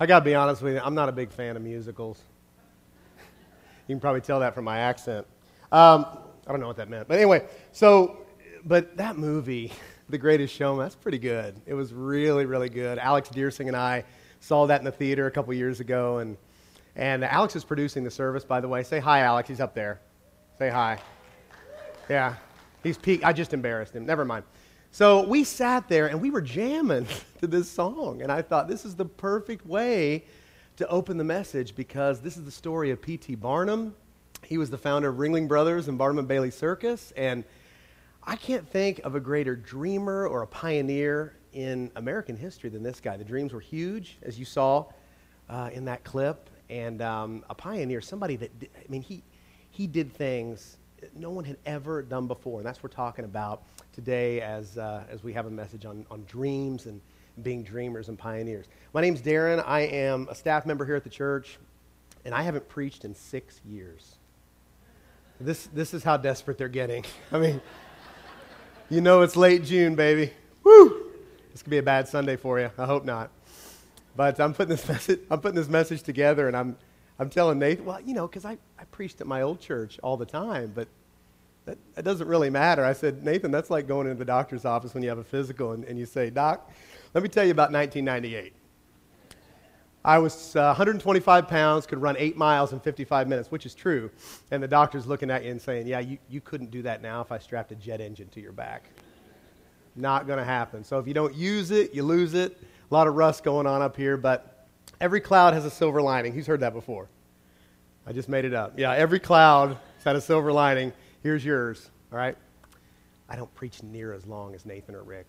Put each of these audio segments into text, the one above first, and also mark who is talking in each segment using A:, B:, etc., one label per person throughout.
A: I got to be honest with you, I'm not a big fan of musicals. You can probably tell that from my accent. Um, I don't know what that meant. But anyway, so, but that movie, The Greatest Showman, that's pretty good. It was really, really good. Alex Deersing and I saw that in the theater a couple years ago. And, and Alex is producing the service, by the way. Say hi, Alex. He's up there. Say hi. Yeah. He's peak. I just embarrassed him. Never mind. So we sat there and we were jamming to this song. And I thought this is the perfect way to open the message because this is the story of P.T. Barnum. He was the founder of Ringling Brothers and Barnum and Bailey Circus. And I can't think of a greater dreamer or a pioneer in American history than this guy. The dreams were huge, as you saw uh, in that clip. And um, a pioneer, somebody that, did, I mean, he, he did things no one had ever done before. And that's what we're talking about today as, uh, as we have a message on, on dreams and being dreamers and pioneers. My name's Darren. I am a staff member here at the church, and I haven't preached in six years. This, this is how desperate they're getting. I mean, you know it's late June, baby. Woo! This could be a bad Sunday for you. I hope not. But I'm putting this message, I'm putting this message together, and I'm, I'm telling Nathan, well, you know, because I, I preached at my old church all the time, but that, that doesn't really matter. I said, Nathan, that's like going into the doctor's office when you have a physical and, and you say, Doc, let me tell you about 1998. I was uh, 125 pounds, could run eight miles in 55 minutes, which is true. And the doctor's looking at you and saying, Yeah, you, you couldn't do that now if I strapped a jet engine to your back. Not going to happen. So if you don't use it, you lose it. A lot of rust going on up here, but every cloud has a silver lining. Who's heard that before? I just made it up. Yeah, every cloud has had a silver lining. Here's yours, all right? I don't preach near as long as Nathan or Rick.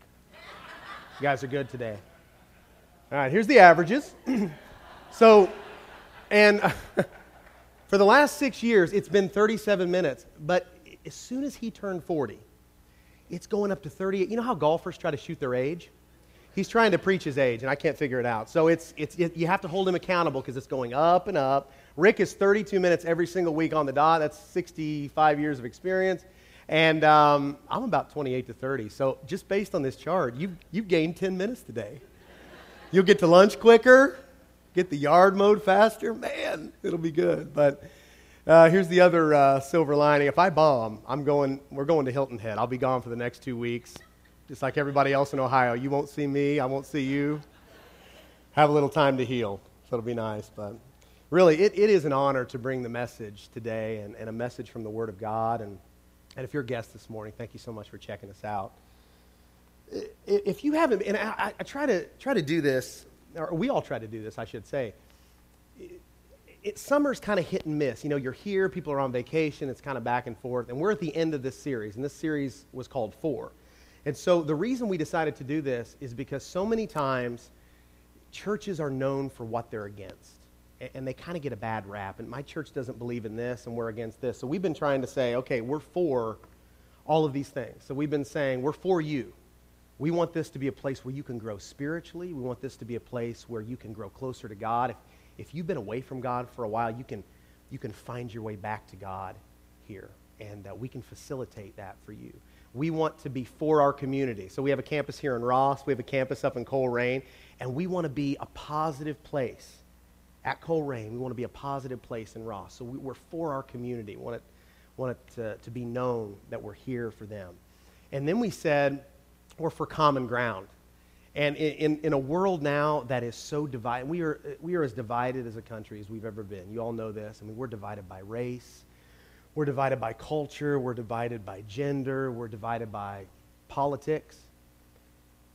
A: You guys are good today. All right, here's the averages. so, and for the last six years, it's been 37 minutes. But as soon as he turned 40, it's going up to 38. You know how golfers try to shoot their age? He's trying to preach his age, and I can't figure it out. So it's, it's, it, you have to hold him accountable because it's going up and up. Rick is 32 minutes every single week on the dot. That's 65 years of experience. And um, I'm about 28 to 30. So just based on this chart, you've, you've gained 10 minutes today. You'll get to lunch quicker, get the yard mowed faster. Man, it'll be good. But uh, here's the other uh, silver lining. If I bomb, I'm going, we're going to Hilton Head. I'll be gone for the next two weeks, just like everybody else in Ohio. You won't see me, I won't see you. Have a little time to heal. So it'll be nice. But really, it, it is an honor to bring the message today and, and a message from the Word of God. And, and if you're a guest this morning, thank you so much for checking us out. If you haven't, and I, I try, to, try to do this, or we all try to do this, I should say. It, summer's kind of hit and miss. You know, you're here, people are on vacation, it's kind of back and forth, and we're at the end of this series, and this series was called For. And so the reason we decided to do this is because so many times churches are known for what they're against and they kind of get a bad rap. And my church doesn't believe in this, and we're against this. So we've been trying to say, okay, we're for all of these things. So we've been saying, we're for you. We want this to be a place where you can grow spiritually. We want this to be a place where you can grow closer to God. If, if you've been away from God for a while, you can, you can find your way back to God here. And uh, we can facilitate that for you. We want to be for our community. So we have a campus here in Ross. We have a campus up in Colerain. And we want to be a positive place at Colerain, we want to be a positive place in Ross. So we, are for our community. We want it, want it to, to be known that we're here for them. And then we said we're for common ground. And in, in, in, a world now that is so divided, we are, we are as divided as a country as we've ever been. You all know this. I mean, we're divided by race, we're divided by culture, we're divided by gender, we're divided by politics.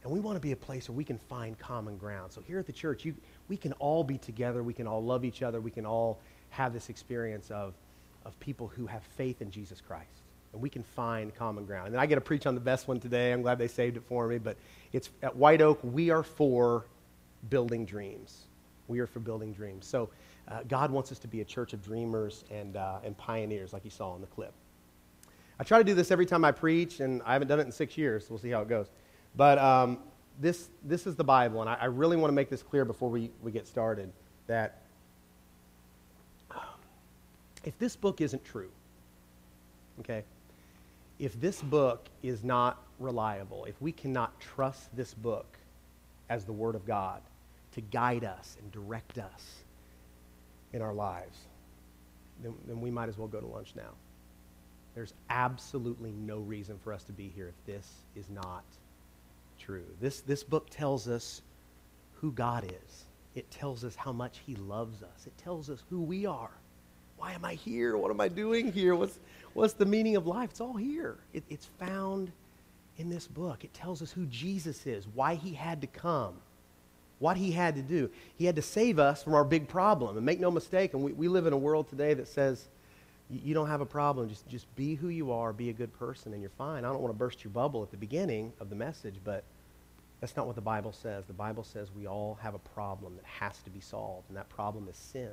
A: And we want to be a place where we can find common ground. So here at the church, you, we can all be together. We can all love each other. We can all have this experience of, of people who have faith in Jesus Christ. And we can find common ground. And I get to preach on the best one today. I'm glad they saved it for me. But it's at White Oak, we are for building dreams. We are for building dreams. So uh, God wants us to be a church of dreamers and, uh, and pioneers, like you saw in the clip. I try to do this every time I preach, and I haven't done it in six years. So we'll see how it goes. But um, this, this is the Bible, and I, I really want to make this clear before we, we get started that if this book isn't true, okay, if this book is not reliable, if we cannot trust this book as the Word of God, to guide us and direct us in our lives, then, then we might as well go to lunch now. There's absolutely no reason for us to be here if this is not true. This, this book tells us who God is. It tells us how much he loves us. It tells us who we are. Why am I here? What am I doing here? What's, what's the meaning of life? It's all here. It, it's found in this book. It tells us who Jesus is, why he had to come, what he had to do. He had to save us from our big problem. And make no mistake, and we, we live in a world today that says, you don't have a problem. Just, just be who you are, be a good person, and you're fine. I don't want to burst your bubble at the beginning of the message, but that's not what the Bible says. The Bible says we all have a problem that has to be solved, and that problem is sin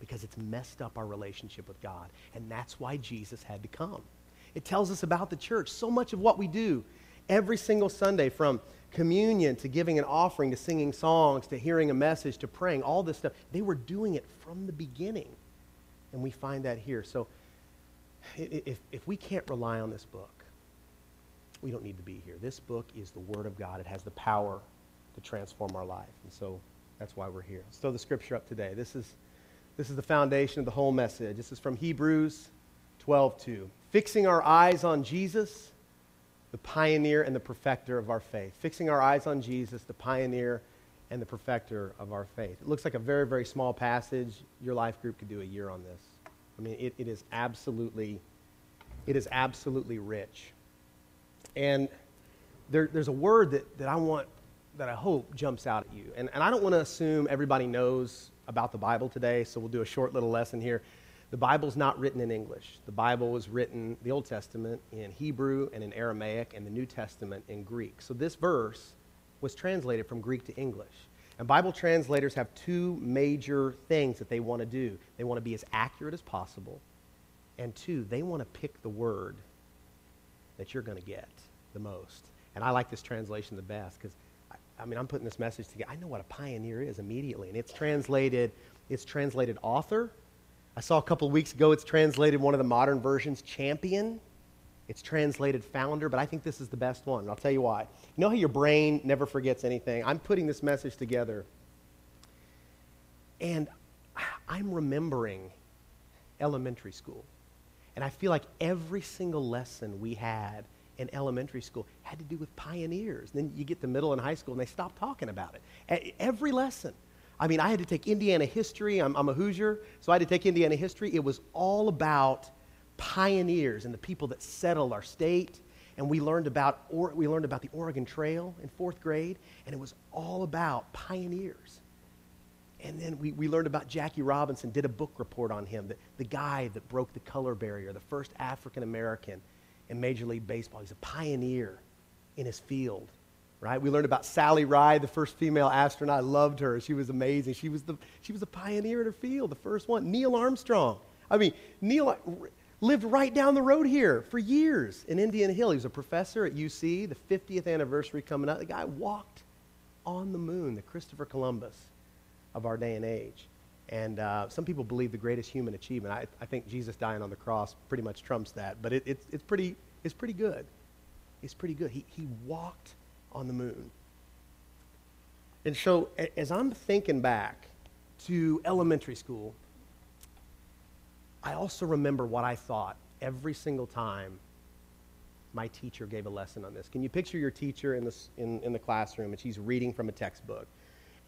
A: because it's messed up our relationship with God. And that's why Jesus had to come. It tells us about the church. So much of what we do every single Sunday, from communion to giving an offering to singing songs to hearing a message to praying, all this stuff, they were doing it from the beginning. And we find that here. So if, if we can't rely on this book, we don't need to be here. This book is the Word of God. It has the power to transform our life. And so that's why we're here. Let's throw the scripture up today. This is, this is the foundation of the whole message. This is from Hebrews 12 2. Fixing our eyes on Jesus, the pioneer and the perfecter of our faith. Fixing our eyes on Jesus, the pioneer and the perfecter of our faith. It looks like a very, very small passage. Your life group could do a year on this. I mean, it, it is absolutely, it is absolutely rich. And there, there's a word that, that I want, that I hope jumps out at you. And, and I don't want to assume everybody knows about the Bible today, so we'll do a short little lesson here. The Bible's not written in English. The Bible was written, the Old Testament, in Hebrew and in Aramaic, and the New Testament in Greek. So this verse was translated from Greek to English. And Bible translators have two major things that they want to do they want to be as accurate as possible, and two, they want to pick the word that you're going to get the most. And I like this translation the best because, I, I, mean, I'm putting this message together. I know what a pioneer is immediately. And it's translated, it's translated author. I saw a couple weeks ago it's translated one of the modern versions, champion. It's translated founder, but I think this is the best one. And I'll tell you why. You know how your brain never forgets anything? I'm putting this message together. And I'm remembering elementary school. And I feel like every single lesson we had in elementary school had to do with pioneers. And then you get to middle and high school and they stop talking about it. Every lesson. I mean, I had to take Indiana history. I'm, I'm, a Hoosier, so I had to take Indiana history. It was all about pioneers and the people that settled our state. And we learned about, or, we learned about the Oregon Trail in fourth grade, and it was all about pioneers. And then we, we learned about Jackie Robinson, did a book report on him, the, the guy that broke the color barrier, the first African American in Major League Baseball. He's a pioneer in his field, right? We learned about Sally Ride, the first female astronaut. I loved her. She was amazing. She was, the, she was a pioneer in her field, the first one. Neil Armstrong. I mean, Neil lived right down the road here for years in Indian Hill. He was a professor at UC, the 50th anniversary coming up. The guy walked on the moon, the Christopher Columbus of our day and age. And uh, some people believe the greatest human achievement. I, I, think Jesus dying on the cross pretty much trumps that, but it, it's, it's, pretty, it's pretty good. It's pretty good. He, he walked on the moon. And so, as I'm thinking back to elementary school, I also remember what I thought every single time my teacher gave a lesson on this. Can you picture your teacher in, this, in, in the classroom and she's reading from a textbook?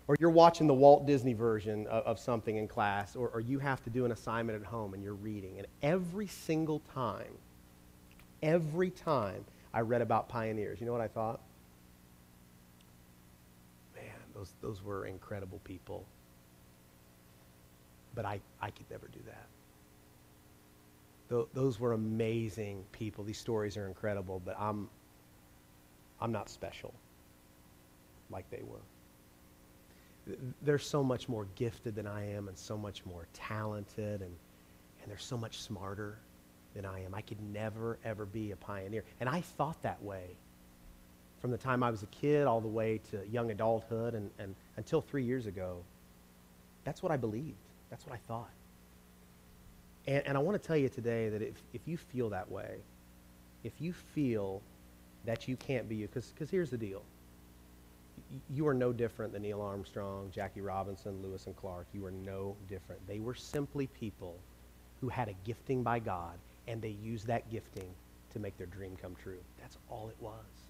A: or you're watching the Walt Disney version of, of something in class, or, or you have to do an assignment at home and you're reading. And every single time, every time I read about pioneers, you know what I thought? Those, those were incredible people. But I, I could never do that. Th- those were amazing people. These stories are incredible, but I'm, I'm not special like they were they're so much more gifted than I am and so much more talented and, and they're so much smarter than I am. I could never, ever be a pioneer. And I thought that way from the time I was a kid all the way to young adulthood and, and until three years ago. That's what I believed. That's what I thought. And, and I want to tell you today that if, if you feel that way, if you feel that you can't be you, because here's the deal you are no different than Neil Armstrong, Jackie Robinson, Lewis and Clark. You are no different. They were simply people who had a gifting by God, and they used that gifting to make their dream come true. That's all it was.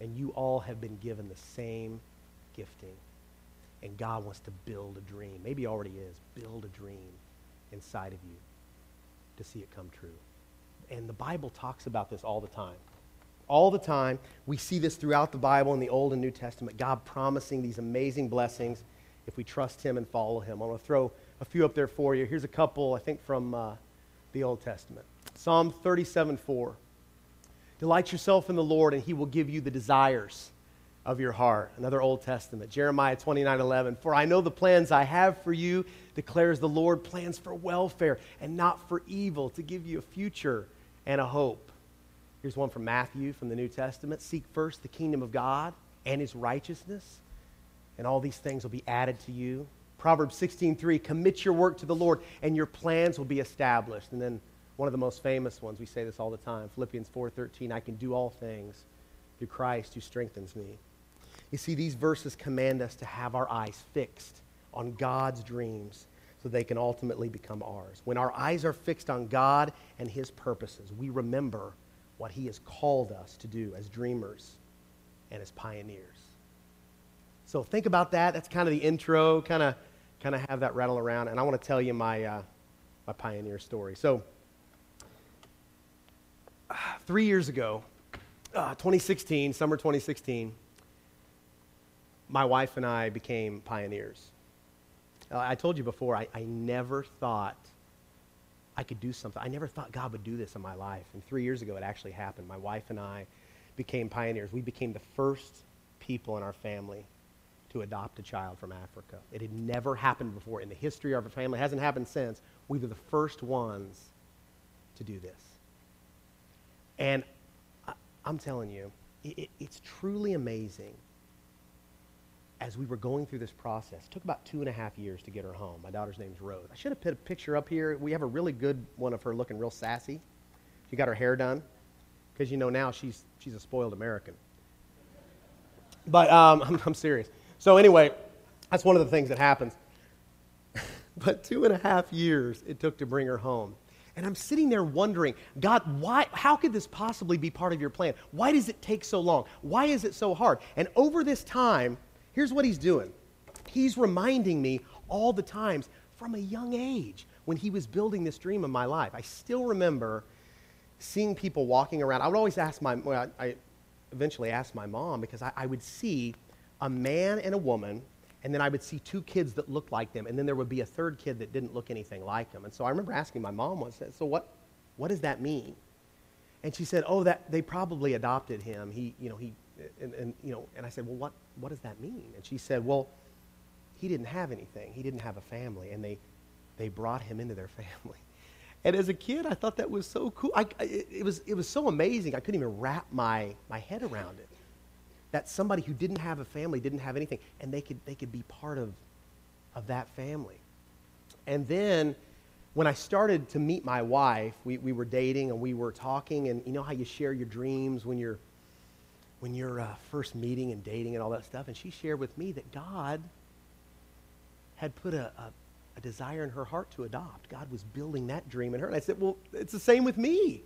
A: And you all have been given the same gifting. And God wants to build a dream. Maybe already is. Build a dream inside of you to see it come true. And the Bible talks about this all the time. All the time. We see this throughout the Bible in the Old and New Testament. God promising these amazing blessings if we trust Him and follow Him. I'm going to throw a few up there for you. Here's a couple, I think, from uh, the Old Testament Psalm 37 4. Delight yourself in the Lord, and He will give you the desires of your heart. Another Old Testament. Jeremiah 29 11. For I know the plans I have for you, declares the Lord, plans for welfare and not for evil, to give you a future and a hope. Here's one from Matthew from the New Testament. Seek first the kingdom of God and his righteousness, and all these things will be added to you. Proverbs 16:3, commit your work to the Lord, and your plans will be established. And then one of the most famous ones, we say this all the time, Philippians 4:13, I can do all things through Christ who strengthens me. You see, these verses command us to have our eyes fixed on God's dreams so they can ultimately become ours. When our eyes are fixed on God and His purposes, we remember what He has called us to do as dreamers and as pioneers. So think about that. That's kind of the intro, kind of, kind of have that rattle around. And I want to tell you my, uh, my pioneer story. So, three years ago, uh, 2016, summer 2016, my wife and I became pioneers. Uh, I told you before, I, I never thought I could do something. I never thought God would do this in my life. And three years ago, it actually happened. My wife and I became pioneers. We became the first people in our family to adopt a child from Africa. It had never happened before in the history of our family. It hasn't happened since. We were the first ones to do this. And I, am telling you, it, it's truly amazing as we were going through this process, it took about two and a half years to get her home. My daughter's name's Rose. I should have put a picture up here. We have a really good one of her looking real sassy. She got her hair done because you know now she's she's a spoiled American. But um, I'm, I'm serious. So anyway, that's one of the things that happens. but two and a half years it took to bring her home. And I'm sitting there wondering, God, why, how could this possibly be part of your plan? Why does it take so long? Why is it so hard? And over this time, Here's what he's doing he's reminding me all the times from a young age when he was building this dream of my life. I still remember seeing people walking around. I would always ask my, well, I eventually asked my mom because I, I would see a man and a woman, and then I would see two kids that looked like them, and then there would be a third kid that didn't look anything like them. And so I remember asking my mom once, so what, what does that mean? And she said, oh, that they probably adopted him. He, you know, he, and, and, you know, and I said, well, what, what does that mean? And she said, well, he didn't have anything. He didn't have a family, and they, they brought him into their family. And as a kid, I thought that was so cool. I, it, it, was, it was so amazing. I couldn't even wrap my, my head around it. That somebody who didn't have a family, didn't have anything, and they could, they could be part of, of that family. And then when I started to meet my wife, we, we were dating and we were talking, and you know how you share your dreams when you're when you're uh, first meeting and dating and all that stuff. And she shared with me that God had put a, a, a desire in her heart to adopt. God was building that dream in her. And I said, Well, it's the same with me.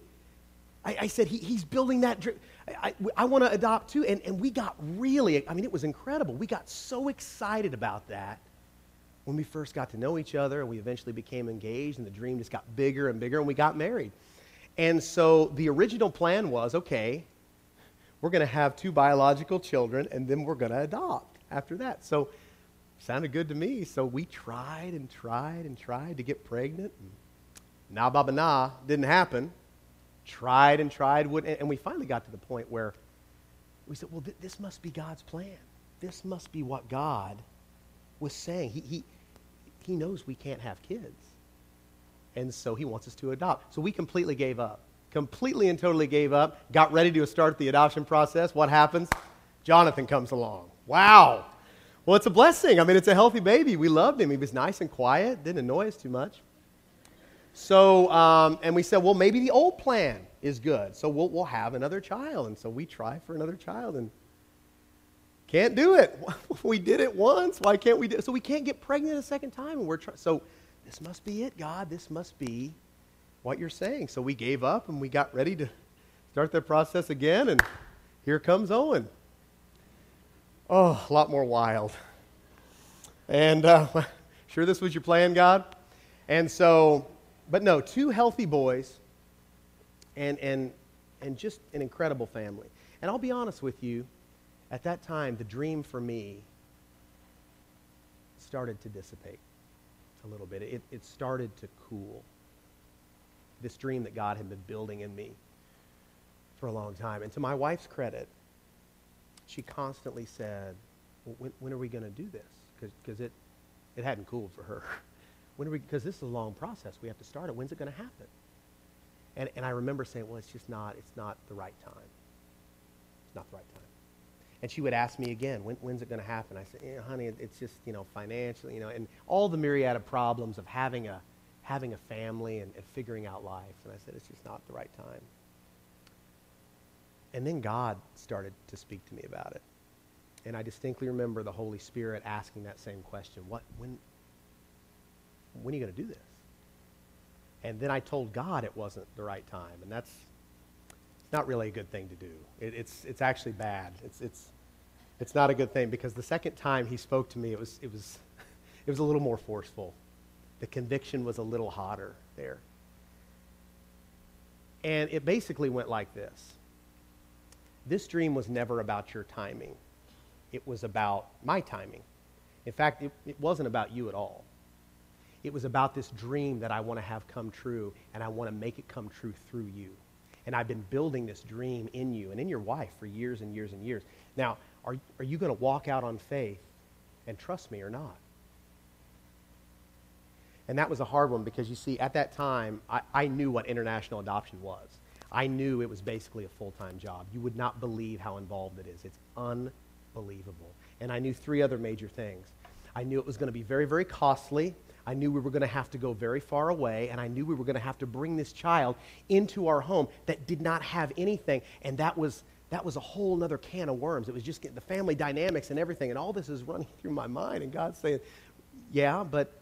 A: I, I said, he, He's building that dream. I, I, want to adopt too. And, and we got really, I mean, it was incredible. We got so excited about that when we first got to know each other and we eventually became engaged and the dream just got bigger and bigger and we got married. And so the original plan was okay, we're going to have two biological children, and then we're going to adopt after that. So, sounded good to me. So we tried and tried and tried to get pregnant. And Nah, baba, nah, didn't happen. Tried and tried, and we finally got to the point where we said, well, th- this must be God's plan. This must be what God was saying. He, he, he knows we can't have kids. And so he wants us to adopt. So we completely gave up completely and totally gave up, got ready to start the adoption process. What happens? Jonathan comes along. Wow. Well, it's a blessing. I mean, it's a healthy baby. We loved him. He was nice and quiet, didn't annoy us too much. So, um, and we said, well, maybe the old plan is good. So we'll, we'll have another child. And so we try for another child. And can't do it. We did it once. Why can't we do it? So we can't get pregnant a second time. And we're trying. So this must be it, God. This must be what you're saying. So we gave up and we got ready to start that process again. And here comes Owen. Oh, a lot more wild. And uh, sure, this was your plan, God? And so, but no, two healthy boys and, and, and just an incredible family. And I'll be honest with you, at that time, the dream for me started to dissipate a little bit. It, it started to cool. This dream that God had been building in me for a long time. And to my wife's credit, she constantly said, well, when, when, are we going to do this? Because it, it hadn't cooled for her. When we, because this is a long process. We have to start it. When's it going to happen? And, and I remember saying, well, it's just not, it's not the right time. It's not the right time. And she would ask me again, when, when's it going to happen? I said, honey, it's just, you know, financially, you know, and all the myriad of problems of having a, having a family and, and figuring out life. And I said, it's just not the right time. And then God started to speak to me about it. And I distinctly remember the Holy Spirit asking that same question. What, when, when are you going to do this? And then I told God it wasn't the right time. And that's not really a good thing to do. It, it's, it's actually bad. It's, it's, it's not a good thing because the second time he spoke to me, it was, it, was, it was a little more forceful. The conviction was a little hotter there. And it basically went like this This dream was never about your timing, it was about my timing. In fact, it, it wasn't about you at all. It was about this dream that I want to have come true, and I want to make it come true through you. And I've been building this dream in you and in your wife for years and years and years. Now, are, are you going to walk out on faith and trust me or not? And that was a hard one because you see, at that time, I, I knew what international adoption was. I knew it was basically a full time job. You would not believe how involved it is. It's unbelievable. And I knew three other major things. I knew it was going to be very, very costly. I knew we were going to have to go very far away, and I knew we were going to have to bring this child into our home that did not have anything. And that was, that was a whole other can of worms. It was just the family dynamics and everything. And all this is running through my mind. And God's saying, Yeah, but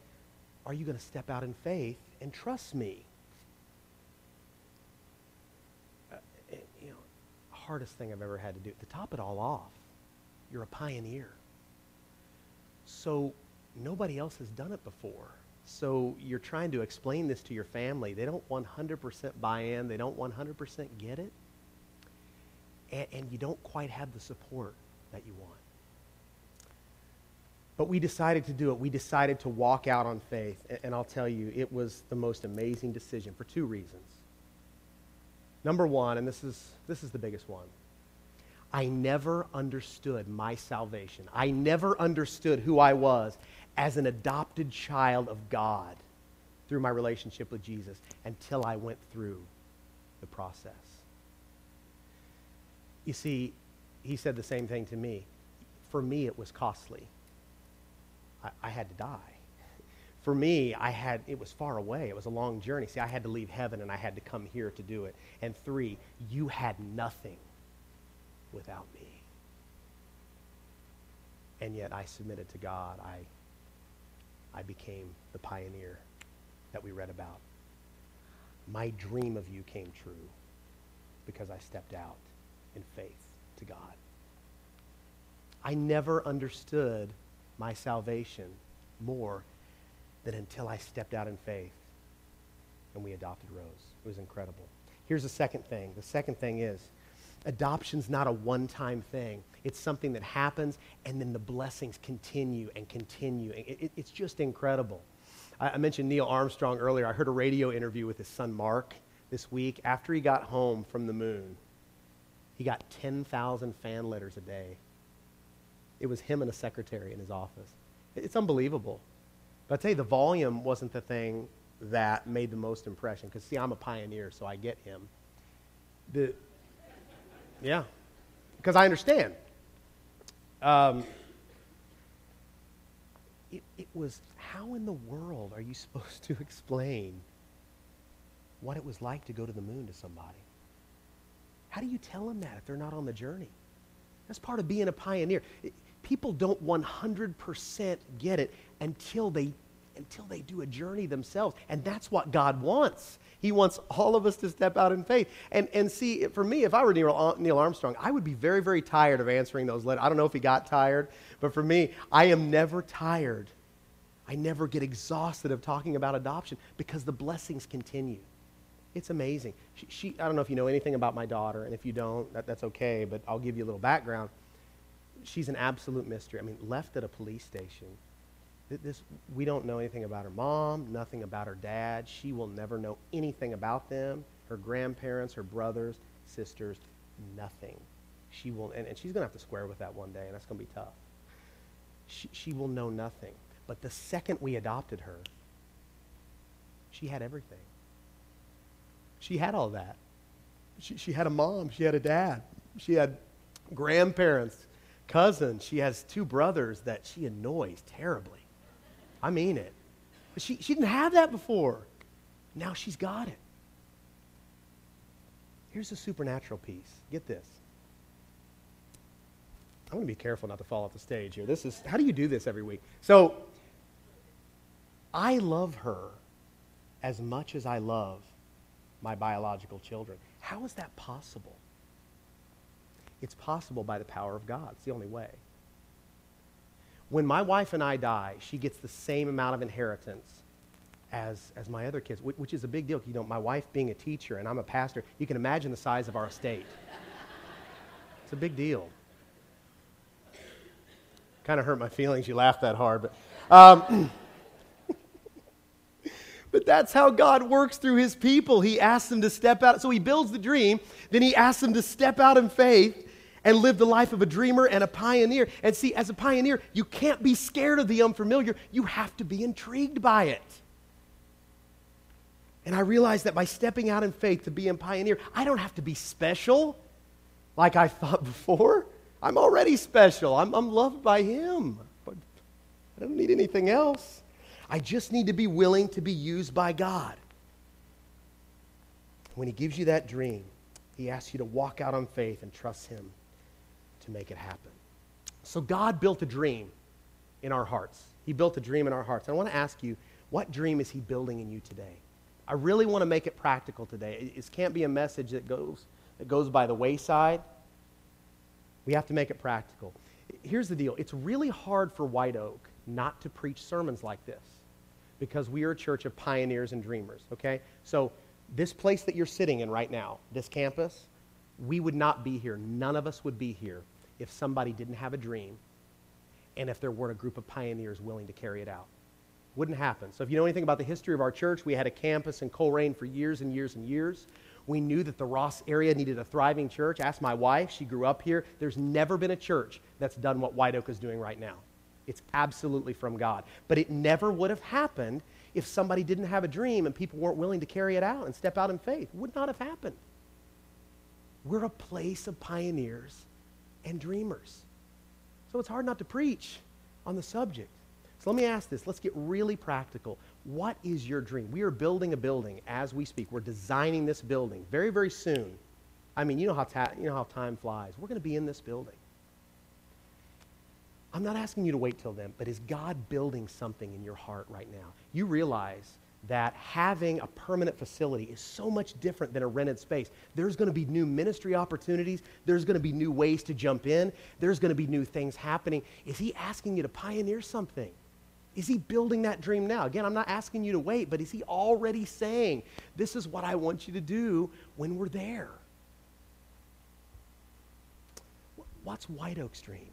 A: are you going to step out in faith and trust me? Uh, you know, hardest thing I've ever had to do. To top it all off, you're a pioneer. So nobody else has done it before. So you're trying to explain this to your family. They don't 100% buy in, they don't 100% get it. And, and, you don't quite have the support that you want. But we decided to do it. We decided to walk out on faith. And, and I'll tell you, it was the most amazing decision for two reasons. Number one, and this is, this is the biggest one I never understood my salvation. I never understood who I was as an adopted child of God through my relationship with Jesus until I went through the process. You see, he said the same thing to me. For me, it was costly. I, I had to die. For me, I had it was far away. It was a long journey. See, I had to leave heaven and I had to come here to do it. And three, you had nothing without me. And yet I submitted to God. I I became the pioneer that we read about. My dream of you came true because I stepped out in faith to God. I never understood my salvation more than until I stepped out in faith and we adopted Rose. It was incredible. Here's the second thing. The second thing is adoption's not a one-time thing. It's something that happens, and then the blessings continue and continue. It, it, it's just incredible. I, I mentioned Neil Armstrong earlier. I heard a radio interview with his son Mark this week. After he got home from the moon, he got 10,000 fan letters a day. It was him and a secretary in his office. It's unbelievable. But I tell you, the volume wasn't the thing that made the most impression. Because, see, I'm a pioneer, so I get him. The, yeah, because I understand. Um, it, it was how in the world are you supposed to explain what it was like to go to the moon to somebody? How do you tell them that if they're not on the journey? That's part of being a pioneer. people don't 100% get it until they until they do a journey themselves. And that's what God wants. He wants all of us to step out in faith. And, and see, for me, if I were Neil, Neil Armstrong, I would be very, very tired of answering those letters. I don't know if he got tired, but for me, I am never tired. I never get exhausted of talking about adoption because the blessings continue. It's amazing. She, she, I don't know if you know anything about my daughter, and if you don't, that, that's okay, but I'll give you a little background. She's an absolute mystery. I mean, left at a police station this, we don't know anything about her mom, nothing about her dad. She will never know anything about them, her grandparents, her brothers, sisters, nothing. She will, and, and she's going to have to square with that one day, and that's going to be tough. She, she will know nothing. But the second we adopted her, she had everything. She had all that. She, she had a mom, she had a dad, she had grandparents, cousins. She has two brothers that she annoys terribly. I mean it. But she, she didn't have that before. Now she's got it. Here's the supernatural piece. Get this. I'm going to be careful not to fall off the stage here. This is how do you do this every week? So I love her as much as I love my biological children. How is that possible? It's possible by the power of God. It's the only way. When my wife and I die, she gets the same amount of inheritance as, as my other kids, which, is a big deal. You know, my wife being a teacher and I'm a pastor, you can imagine the size of our estate. it's a big deal. Kind of hurt my feelings. You laughed that hard, but. Um, But that's how God works through his people. He asks them to step out. So he builds the dream, then he asks them to step out in faith and live the life of a dreamer and a pioneer. And see, as a pioneer, you can't be scared of the unfamiliar, you have to be intrigued by it. And I realized that by stepping out in faith to be a pioneer, I don't have to be special like I thought before. I'm already special. I'm, I'm loved by Him. But I don't need anything else. I just need to be willing to be used by God. When He gives you that dream, He asks you to walk out on faith and trust Him to make it happen. So God built a dream in our hearts. He built a dream in our hearts. I want to ask you, what dream is He building in you today? I really want to make it practical today. It, can't be a message that goes, that goes by the wayside. We have to make it practical. Here's the deal it's really hard for White Oak not to preach sermons like this because we are a church of pioneers and dreamers, okay? So, this place that you're sitting in right now, this campus, we would not be here. None of us would be here if somebody didn't have a dream and if there weren't a group of pioneers willing to carry it out. Wouldn't happen. So, if you know anything about the history of our church, we had a campus in Colerain for years and years and years. We knew that the Ross area needed a thriving church. Ask my wife, she grew up here. There's never been a church that's done what White Oak is doing right now. It's absolutely from God. But it never would have happened if somebody didn't have a dream and people weren't willing to carry it out and step out in faith. It would not have happened. We're a place of pioneers and dreamers. So it's hard not to preach on the subject. So let me ask this. Let's get really practical. What is your dream? We are building a building as we speak. We're designing this building very, very soon. I mean, you know how, ta- you know how time flies. We're going to be in this building. I'm not asking you to wait till then, but is God building something in your heart right now? You realize that having a permanent facility is so much different than a rented space. There's going to be new ministry opportunities, there's going to be new ways to jump in, there's going to be new things happening. Is He asking you to pioneer something? Is He building that dream now? Again, I'm not asking you to wait, but is He already saying, This is what I want you to do when we're there? What's White Oak's dream?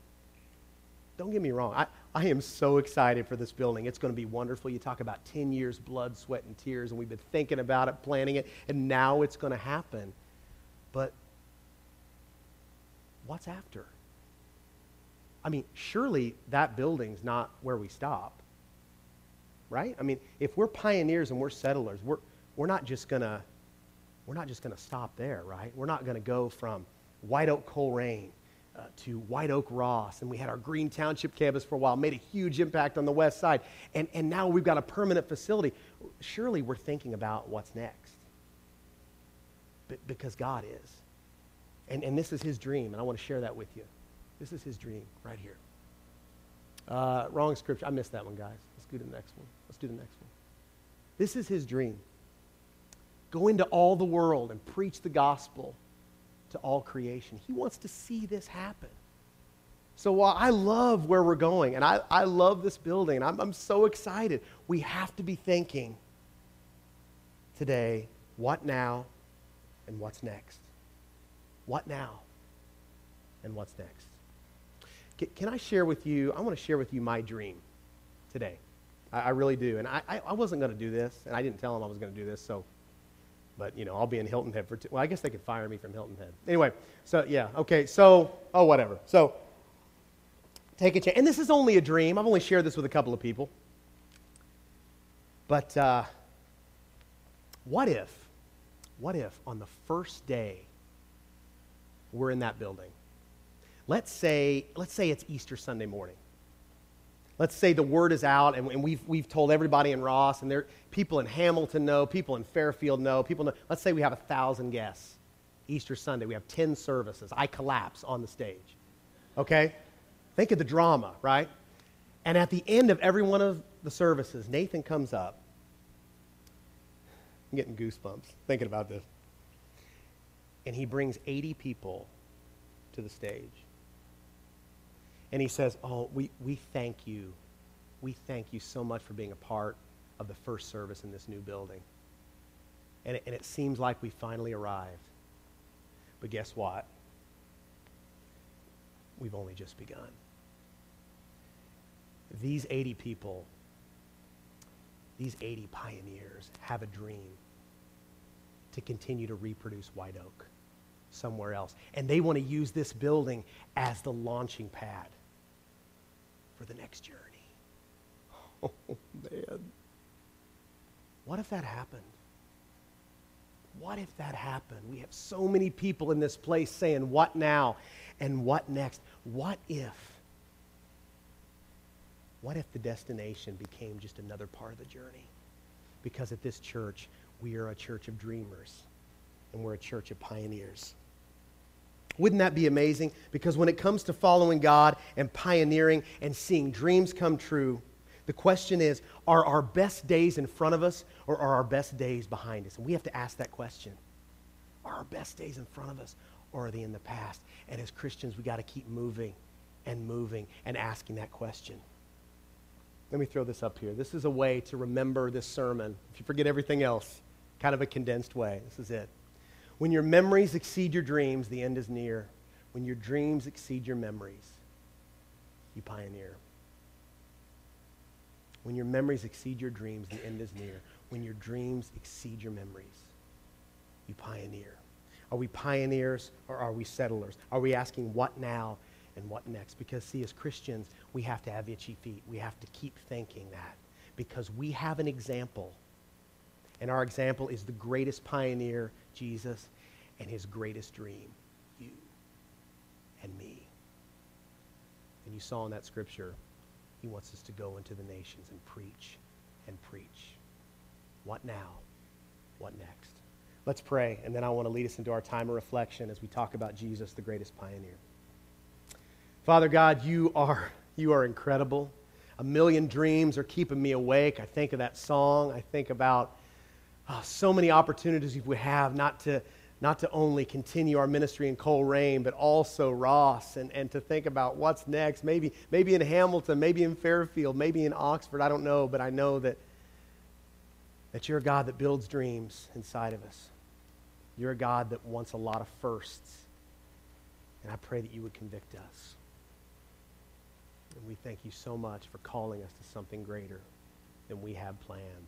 A: don't get me wrong. I, I am so excited for this building. It's going to be wonderful. You talk about 10 years, blood, sweat, and tears, and we've been thinking about it, planning it, and now it's going to happen. But what's after? I mean, surely that building's not where we stop. Right? I mean, if we're pioneers and we're settlers, we're, we're not just going to we're not just going to stop there, right? We're not going to go from White Oak Colerain uh, to White Oak Ross, and we had our Green Township campus for a while, made a huge impact on the west side, and, and now we've got a permanent facility. Surely we're thinking about what's next. B- because God is. And, and this is his dream, and I want to share that with you. This is his dream right here. Uh, wrong scripture. I missed that one, guys. Let's do the next one. Let's do the next one. This is his dream. Go into all the world and preach the gospel to all creation. He wants to see this happen. So while I love where we're going, and I, I love this building, I'm, I'm so excited, we have to be thinking today what now and what's next? What now and what's next? Can, can I share with you? I want to share with you my dream today. I, I really do. And I, I, wasn't going to do this, and I didn't tell them I was going to do this, so but you know i'll be in hilton head for two well i guess they could fire me from hilton head. Anyway so yeah okay so oh whatever. So take a chance and this is only a dream i've only shared this with a couple of people. But uh, what if what if on the first day we're in that building? Let's say let's say it's easter sunday morning let's say the word is out and, and, we've, we've told everybody in ross and there people in hamilton know people in fairfield know people know let's say we have a thousand guests easter sunday we have 10 services i collapse on the stage okay? Think of the drama right? And at the end of every one of the services nathan comes up. I'm getting goosebumps thinking about this. And he brings 80 people to the stage and he says, Oh, we, we thank you. We thank you so much for being a part of the first service in this new building. And it, and it seems like we finally arrived. But guess what? We've only just begun. These 80 people, these 80 pioneers, have a dream to continue to reproduce White Oak somewhere else. And they want to use this building as the launching pad for the next journey. Oh, man. What if that happened? What if that happened? We have so many people in this place saying, What now? and What next? What if? What if the destination became just another part of the journey? Because at this church, we are a church of dreamers and we're a church of pioneers. Wouldn't that be amazing? Because when it comes to following God and pioneering and seeing dreams come true, the question is are our best days in front of us or are our best days behind us? And we have to ask that question. Are our best days in front of us or are they in the past? And as Christians, we got to keep moving and moving and asking that question. Let me throw this up here. This is a way to remember this sermon. If you forget everything else, kind of a condensed way. This is it. When your memories exceed your dreams, the end is near. When your dreams exceed your memories, you pioneer. When your memories exceed your dreams, the end is near. When your dreams exceed your memories, you pioneer. Are we pioneers or are we settlers? Are we asking what now and what next? Because, see, as Christians, we have to have itchy feet. We have to keep thinking that because we have an example. And our example is the greatest pioneer Jesus and his greatest dream, you and me. And you saw in that scripture, he wants us to go into the nations and preach and preach. What now? What next? Let's pray, and then I want to lead us into our time of reflection as we talk about Jesus, the greatest pioneer. Father God, you are, you are incredible. A million dreams are keeping me awake. I think of that song. I think about oh, so many opportunities we have not to, not to only continue our ministry in Colerain, but also Ross, and, and to think about what's next. Maybe, maybe in Hamilton, maybe in Fairfield, maybe in Oxford. I don't know, but I know that, that you're a God that builds dreams inside of us. You're a God that wants a lot of firsts. And I pray that you would convict us. And we thank you so much for calling us to something greater than we have planned.